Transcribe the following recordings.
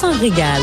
s'en régale.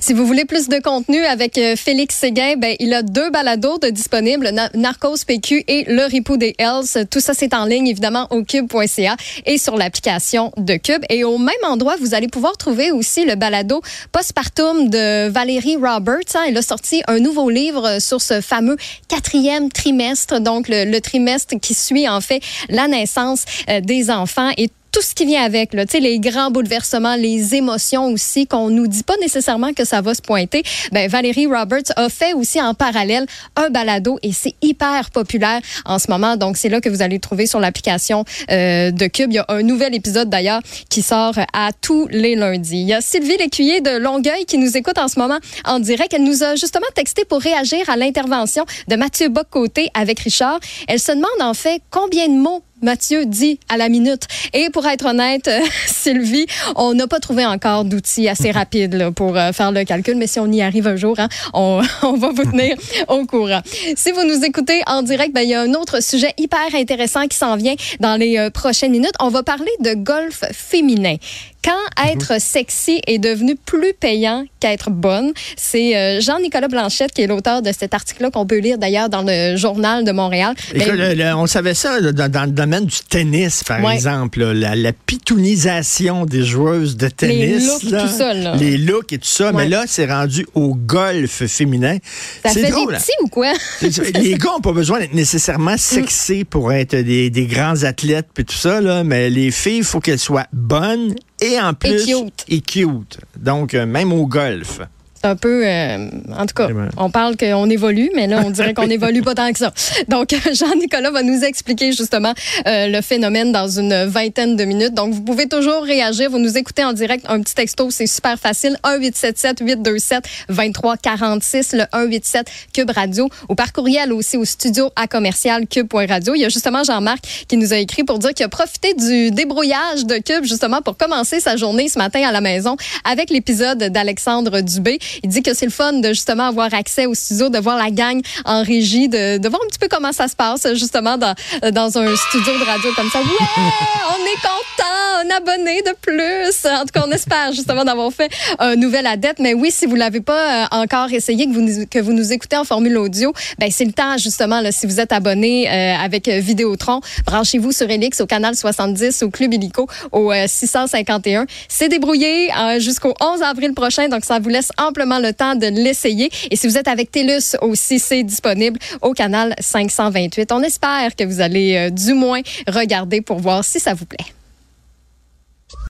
Si vous voulez plus de contenu avec euh, Félix Séguin, ben, il a deux balados disponibles, Na- Narcos PQ et Le Ripou des Hells. Tout ça, c'est en ligne, évidemment, au cube.ca et sur l'application de Cube. Et au même endroit, vous allez pouvoir trouver aussi le balado Postpartum de Valérie Roberts. hein. Elle a sorti un nouveau livre sur ce fameux quatrième trimestre, donc le, le trimestre qui suit, en fait, la naissance euh, des enfants et tout ce qui vient avec, là, les grands bouleversements, les émotions aussi, qu'on nous dit pas nécessairement que ça va se pointer. Ben, Valérie Roberts a fait aussi en parallèle un balado et c'est hyper populaire en ce moment. Donc, c'est là que vous allez le trouver sur l'application euh, de Cube. Il y a un nouvel épisode d'ailleurs qui sort à tous les lundis. Il y a Sylvie Lécuyer de Longueuil qui nous écoute en ce moment en direct. Elle nous a justement texté pour réagir à l'intervention de Mathieu Bock-Côté avec Richard. Elle se demande en fait combien de mots Mathieu dit à la minute. Et pour être honnête, euh, Sylvie, on n'a pas trouvé encore d'outils assez rapides là, pour euh, faire le calcul, mais si on y arrive un jour, hein, on, on va vous tenir au courant. Si vous nous écoutez en direct, ben, il y a un autre sujet hyper intéressant qui s'en vient dans les euh, prochaines minutes. On va parler de golf féminin. Quand être sexy est devenu plus payant qu'être bonne, c'est euh, Jean-Nicolas Blanchette qui est l'auteur de cet article-là qu'on peut lire d'ailleurs dans le journal de Montréal. Ben, Écoute, le- le- on savait ça dans, dans le domaine du tennis, par Ouais. exemple. là, la, la pitounisation des joueuses de tennis. looks, là, tout ça, là. Les looks et tout ça. Ouais. Mais là, c'est rendu au golf féminin. ça C'est fait drôle. des hein? petits ou quoi? Les gars n'ont pas besoin d'être nécessairement sexy pour être des, des grands athlètes puis tout ça, là, mais les filles, il faut qu'elles soient bonnes et en plus cute. et cute. Donc, euh, même au golf. C'est un peu, euh, en tout cas, on parle qu'on évolue, mais là, on dirait qu'on évolue pas tant que ça. Donc, Jean-Nicolas va nous expliquer justement euh, le phénomène dans une vingtaine de minutes. Donc, vous pouvez toujours réagir. Vous nous écoutez en direct. Un petit texto, c'est super facile. 1-877-827-2346, le 187 Cube Radio, ou par courriel aussi au studio à commercial cube.radio. Il y a justement Jean-Marc qui nous a écrit pour dire qu'il a profité du débrouillage de Cube justement pour commencer sa journée ce matin à la maison avec l'épisode d'Alexandre Dubé. Il dit que c'est le fun de justement avoir accès au studio, de voir la gang en régie, de, de voir un petit peu comment ça se passe justement dans, dans un studio de radio comme ça. Ouais, on est content, un abonné de plus. En tout cas, on espère justement d'avoir fait un nouvel adepte. Mais oui, si vous l'avez pas euh, encore essayé, que vous, nous- que vous nous écoutez en formule audio, ben c'est le temps justement là, si vous êtes abonné euh, avec euh, Vidéotron, branchez-vous sur Elix au canal 70 au Club Illico au euh, 651. C'est débrouillé euh, jusqu'au 11 avril prochain, donc ça vous laisse le temps de l'essayer. Et si vous êtes avec TELUS aussi, c'est disponible au canal 528. On espère que vous allez euh, du moins regarder pour voir si ça vous plaît.